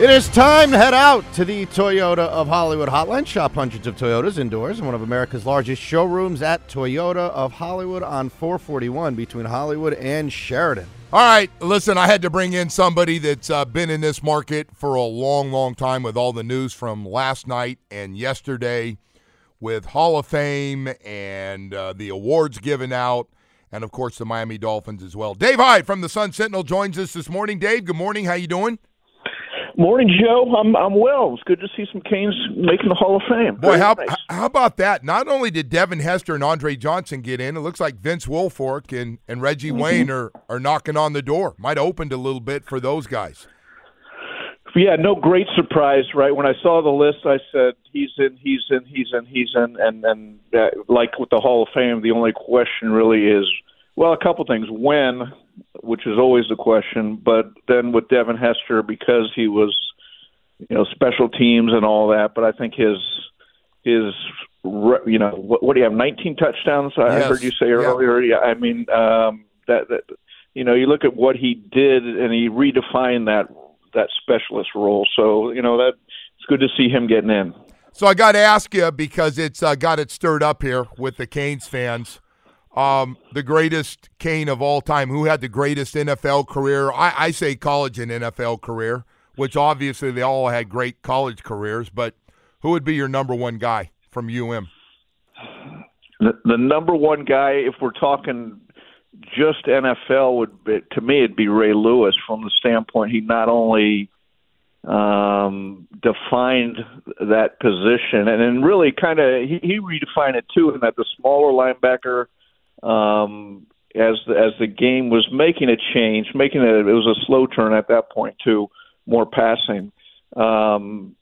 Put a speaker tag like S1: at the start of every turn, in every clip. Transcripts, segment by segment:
S1: It is time to head out to the Toyota of Hollywood hotline. Shop hundreds of Toyotas indoors in one of America's largest showrooms at Toyota of Hollywood on 441 between Hollywood and Sheridan.
S2: All right, listen, I had to bring in somebody that's uh, been in this market for a long, long time with all the news from last night and yesterday with Hall of Fame and uh, the awards given out, and of course the Miami Dolphins as well. Dave Hyde from the Sun Sentinel joins us this morning. Dave, good morning. How you doing?
S3: Morning, Joe. I'm I'm well. It's good to see some Canes making the Hall of Fame.
S2: Boy, how, nice. how about that? Not only did Devin Hester and Andre Johnson get in, it looks like Vince Wilfork and, and Reggie mm-hmm. Wayne are, are knocking on the door. Might have opened a little bit for those guys.
S3: Yeah, no great surprise, right? When I saw the list, I said he's in, he's in, he's in, he's in, and and uh, like with the Hall of Fame, the only question really is, well, a couple things: when which is always the question. But then with Devin Hester, because he was, you know, special teams and all that. But I think his his you know what, what do you have 19 touchdowns i
S2: yes.
S3: heard you say earlier yeah i mean um that, that you know you look at what he did and he redefined that that specialist role so you know that it's good to see him getting in
S2: so i got to ask you because it's uh, got it stirred up here with the canes fans um, the greatest Cane of all time, who had the greatest NFL career. I, I, say college and NFL career, which obviously they all had great college careers, but who would be your number one guy from UM?
S3: The, the number one guy, if we're talking just NFL, would be, to me it'd be Ray Lewis from the standpoint he not only um, defined that position and then really kind of he, he redefined it too, in that the smaller linebacker – um, as the, as the game was making a change, making it it was a slow turn at that point to more passing. Um,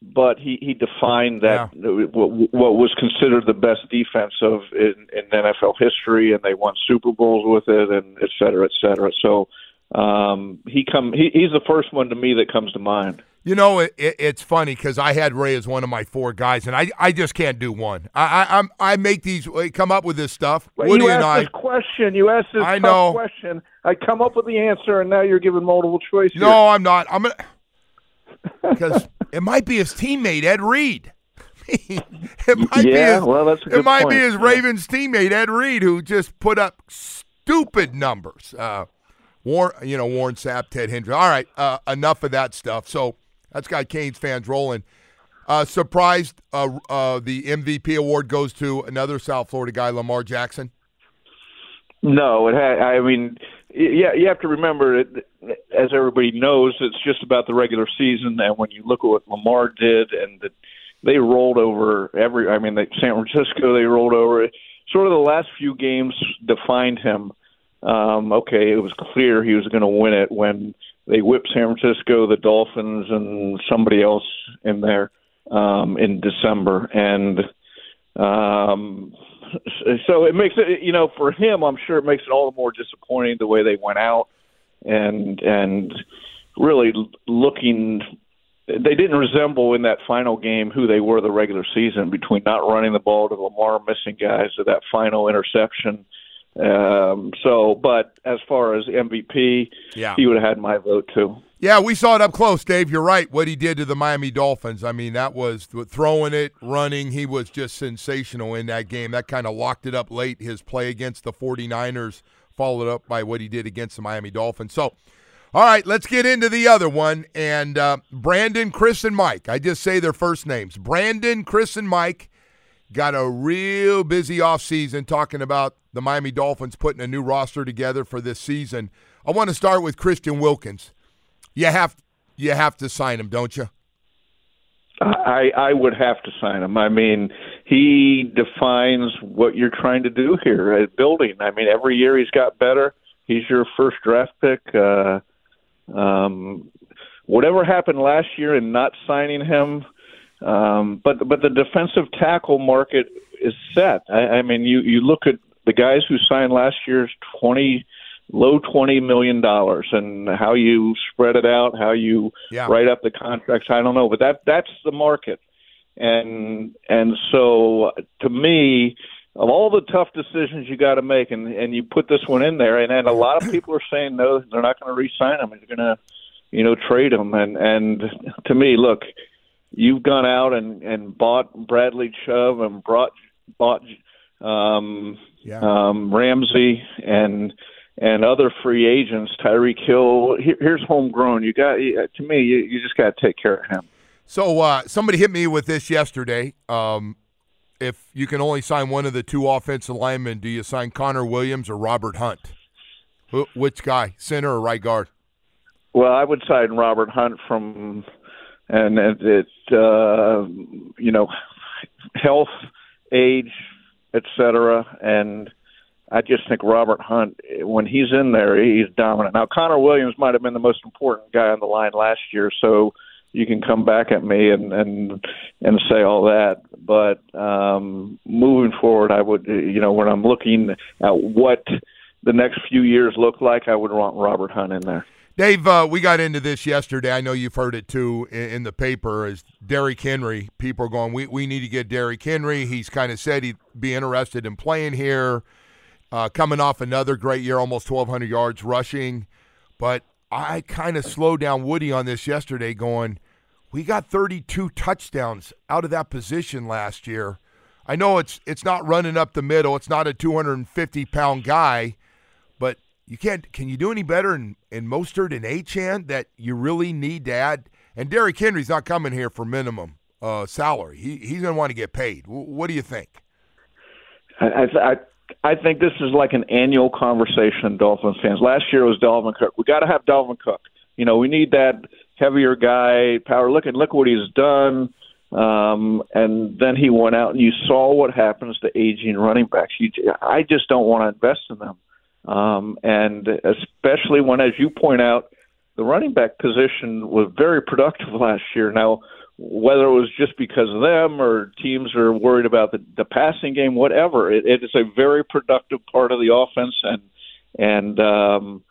S3: but he, he defined that yeah. what, what was considered the best defense of in, in NFL history, and they won Super Bowls with it, and et cetera, et cetera. So um, he come he, he's the first one to me that comes to mind.
S2: You know, it, it, it's funny because I had Ray as one of my four guys, and I, I just can't do one. I I, I'm, I make these come up with this stuff.
S3: Well,
S2: Woody
S3: you
S2: and I.
S3: This question you asked this
S2: I know.
S3: question. I come up with the answer, and now you're giving multiple choice.
S2: No,
S3: here.
S2: I'm not. I'm gonna because it might be his teammate Ed Reed. it might
S3: yeah,
S2: be his,
S3: well, that's a good
S2: it might
S3: point.
S2: be his. Ravens teammate Ed Reed who just put up stupid numbers. Uh, Warren, you know, Warren Sapp, Ted Hendricks. All right, uh, enough of that stuff. So that's got Canes fans rolling. Uh, surprised uh, uh, the MVP award goes to another South Florida guy, Lamar Jackson.
S3: No, it had. I mean, yeah, you have to remember, it, as everybody knows, it's just about the regular season. And when you look at what Lamar did, and the, they rolled over every. I mean, they, San Francisco, they rolled over. Sort of the last few games defined him. Um, okay, it was clear he was going to win it when they whipped San Francisco, the Dolphins, and somebody else in there um, in December, and um, so it makes it. You know, for him, I'm sure it makes it all the more disappointing the way they went out, and and really looking. They didn't resemble in that final game who they were the regular season between not running the ball to Lamar missing guys to that final interception um, so, but as far as MVP,
S2: yeah.
S3: he would have had my vote too.
S2: Yeah, we saw it up close, Dave. You're right. What he did to the Miami Dolphins. I mean, that was throwing it, running. He was just sensational in that game. That kind of locked it up late. His play against the 49ers, followed up by what he did against the Miami Dolphins. So, all right, let's get into the other one. And uh, Brandon, Chris, and Mike. I just say their first names. Brandon, Chris, and Mike got a real busy offseason talking about the Miami Dolphins putting a new roster together for this season. I want to start with Christian Wilkins you have you have to sign him, don't you?
S3: I I would have to sign him. I mean, he defines what you're trying to do here at building. I mean, every year he's got better. He's your first draft pick. Uh, um, whatever happened last year in not signing him, um, but but the defensive tackle market is set. I, I mean, you you look at the guys who signed last year's twenty low twenty million dollars, and how you spread it out, how you yeah. write up the contracts, I don't know, but that that's the market, and and so to me, of all the tough decisions you got to make, and and you put this one in there, and and a lot of people are saying no, they're not going to re-sign him, they're going to, you know, trade him, and and to me, look, you've gone out and and bought Bradley Chubb and brought bought um, yeah. um, Ramsey and and other free agents, Tyreek Hill. Here, here's homegrown. You got to me. You, you just got to take care of him.
S2: So uh, somebody hit me with this yesterday. Um, if you can only sign one of the two offensive linemen, do you sign Connor Williams or Robert Hunt? which guy, center or right guard?
S3: Well, I would sign Robert Hunt from, and it, it uh, you know, health, age, etc., and I just think Robert Hunt, when he's in there, he's dominant. Now, Connor Williams might have been the most important guy on the line last year, so you can come back at me and and and say all that. But um, moving forward, I would, you know, when I'm looking at what the next few years look like, I would want Robert Hunt in there.
S2: Dave, uh, we got into this yesterday. I know you've heard it too in, in the paper. As Derrick Henry, people are going, we we need to get Derrick Henry. He's kind of said he'd be interested in playing here uh, coming off another great year, almost 1,200 yards rushing. But I kind of slowed down Woody on this yesterday, going, we got 32 touchdowns out of that position last year. I know it's it's not running up the middle. It's not a 250 pound guy, you can't. Can you do any better in in Mostert and Achane that you really need to add? And Derrick Henry's not coming here for minimum uh, salary. He he's going to want to get paid. W- what do you think?
S3: I, I I think this is like an annual conversation, Dolphins fans. Last year was Dalvin Cook. We got to have Dalvin Cook. You know, we need that heavier guy, power. Look at look what he's done. Um, and then he went out, and you saw what happens to aging running backs. You, I just don't want to invest in them, um, and especially when, as you point out, the running back position was very productive last year. Now, whether it was just because of them or teams are worried about the, the passing game, whatever. It, it is a very productive part of the offense, and and um,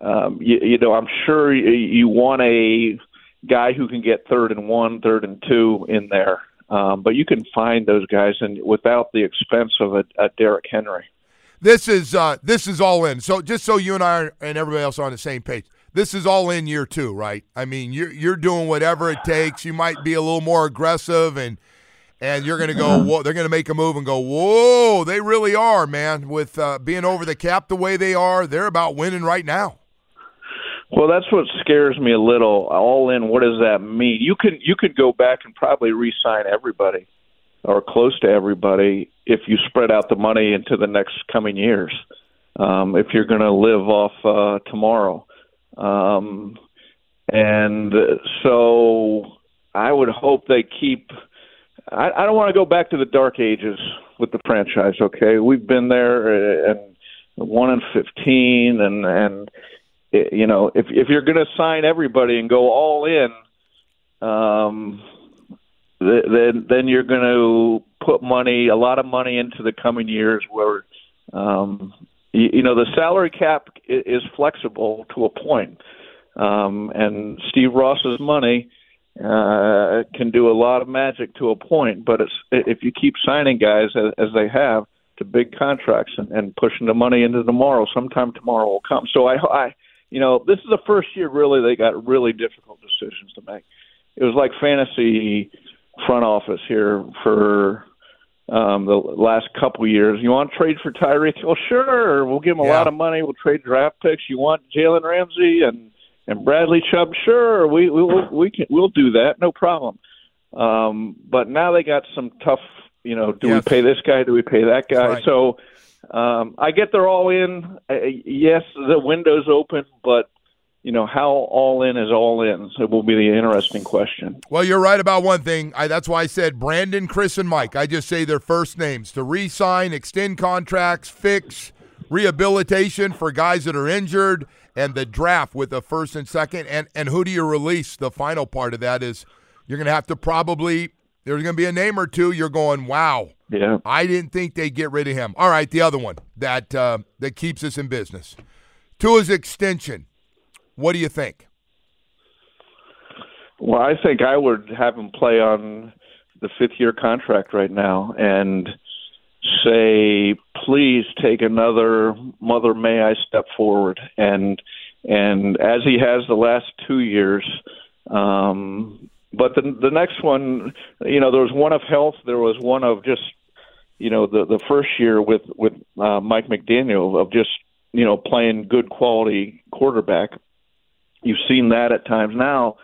S3: um, you, you know I'm sure you, you want a guy who can get third and one, third and two in there, um, but you can find those guys and without the expense of a, a Derrick Henry.
S2: This is uh, this is all in. So just so you and I are, and everybody else are on the same page this is all in year two, right? I mean, you're you're doing whatever it takes. You might be a little more aggressive, and and you're going to go. Whoa, they're going to make a move and go. Whoa, they really are, man. With uh, being over the cap the way they are, they're about winning right now.
S3: Well, that's what scares me a little. All in, what does that mean? You could you could go back and probably re-sign everybody or close to everybody if you spread out the money into the next coming years. Um, if you're going to live off uh, tomorrow, um, and so I would hope they keep. I, I don't want to go back to the dark ages with the franchise. Okay, we've been there uh, and one and fifteen, and and you know if if you're going to sign everybody and go all in, um, then then you're going to put money, a lot of money into the coming years where um, you, you know the salary cap is flexible to a point, um, and Steve Ross's money uh, can do a lot of magic to a point. But it's if you keep signing guys as, as they have to big contracts and, and pushing the money into tomorrow, sometime tomorrow will come. So I, I you know, this is the first year really they got really difficult decisions to make. It was like fantasy front office here for um, the last couple years. You want to trade for Tyreek? Well, sure. We'll give him a
S2: Yeah.
S3: lot of money. We'll trade draft picks. You want Jalen Ramsey and and Bradley Chubb? Sure. We we will we can we'll do that. No problem. Um, but now they got some tough. You know, do
S2: Yes.
S3: we pay this guy? Do we pay that guy?
S2: right.
S3: So um, I get they're all in. Uh, yes, the window's open, but you know how all in is all in. So it will be the interesting question.
S2: Well, you're right about one thing. I, that's why I said Brandon, Chris, and Mike. I just say their first names to re sign, extend contracts, fix, rehabilitation for guys that are injured, and the draft with the first and second. And, and who do you release? The final part of that is you're going to have to probably, there's going to be a name or two. You're going, wow.
S3: Yeah.
S2: I didn't think they'd get rid of him. All right, the other one that uh, that keeps us in business. Tua's extension. What do you think?
S3: Well, I think I would have him play on the fifth year contract right now and say, please take another Mother May I step forward and and as he has the last two years. Um, but the the next one, you know, there was one of health. There was one of just, you know, the the first year with with uh, Mike McDaniel of just you know playing good quality quarterback. You've seen that at times. Now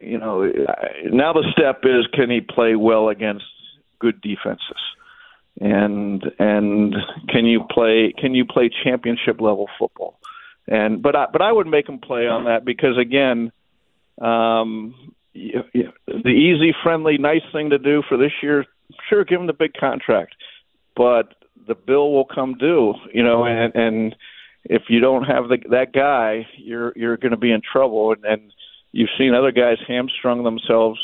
S3: you know, now the step is can he play well against good defenses, and and can you play can you play championship level football, and but I but I would make him play on that because again, um, the easy, friendly, nice thing to do for this year, sure, give him the big contract, but the bill will come due, you know, and and if you don't have the, that guy, you're you're going to be in trouble, and, and You've seen other guys hamstrung themselves.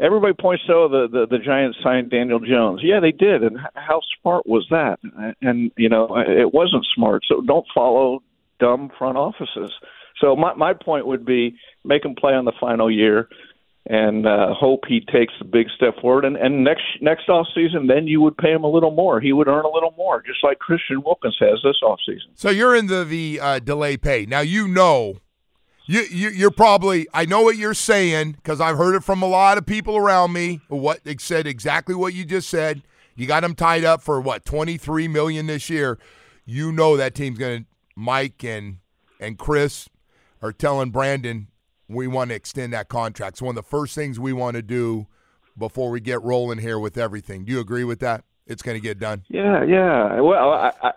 S3: Everybody points to oh, the, the the Giants signed Daniel Jones. Yeah, they did, and how smart was that? And you know, it wasn't smart. So don't follow dumb front offices. So my my point would be make them play on the final year, and uh, hope he takes a big step forward. And and next next off season, then you would pay him a little more. He would earn a little more, just like Christian Wilkins has this off season.
S2: So you're in the uh, delay pay now. You know, you, you you're probably. I know what you're saying because I've heard it from a lot of people around me. What they said exactly what you just said. You got him tied up for what 23 million this year. You know that team's going to. Mike and and Chris are telling Brandon we want to extend that contract. It's one of the first things we want to do before we get rolling here with everything. Do you agree with that? It's going to get done.
S3: Yeah, yeah. Well, I, I,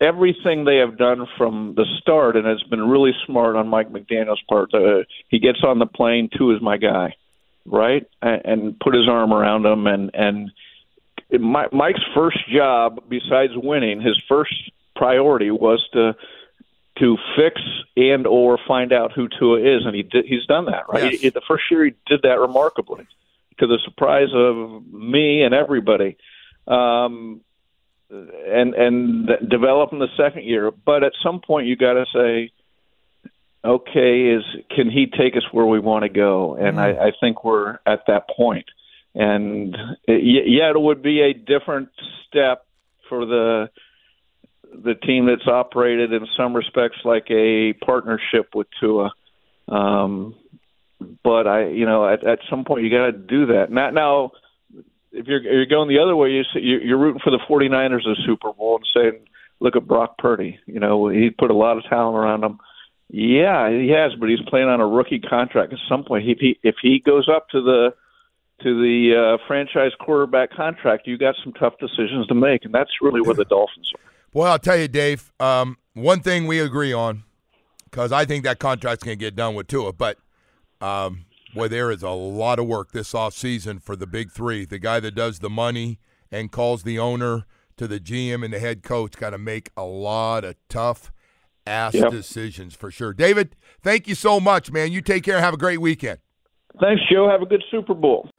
S3: everything they have done from the start, and it's been really smart on Mike McDaniel's part. Uh, he gets on the plane. Tua is my guy, right? And, and put his arm around him. And and Mike's first job, besides winning, his first priority was to to fix and or find out who Tua is, and he did, he's done that right.
S2: Yes.
S3: He- the first year he did that remarkably, to the surprise of me and everybody. Um, and and develop in the second year. But at some point, you got to say, okay, is can he take us where we want to go? And I, I think we're at that point. And it, yeah, it would be a different step for the the team that's operated in some respects like a partnership with Tua. Um, but I, you know, at, at some point you got to do that. Now, now if you're you're going the other way, you you're rooting for the 49ers of the Super Bowl and saying, "Look at Brock Purdy. You know, he put a lot of talent around him." Yeah, he has, but he's playing on a rookie contract. At some point, if he if he goes up to the to the uh, franchise quarterback contract, you got some tough decisions to make, and that's really where the Dolphins are.
S2: Well, I'll tell you, Dave. Um, one thing we agree on, because I think that contract's going to get done with Tua, but um, boy, there is a lot of work this offseason for the big three. The guy that does the money and calls the owner to the GM and the head coach got to make a lot of tough ass
S3: Yep.
S2: decisions for sure. David, thank you so much, man. You take care. Have a great weekend.
S3: Thanks, Joe. Have a good Super Bowl.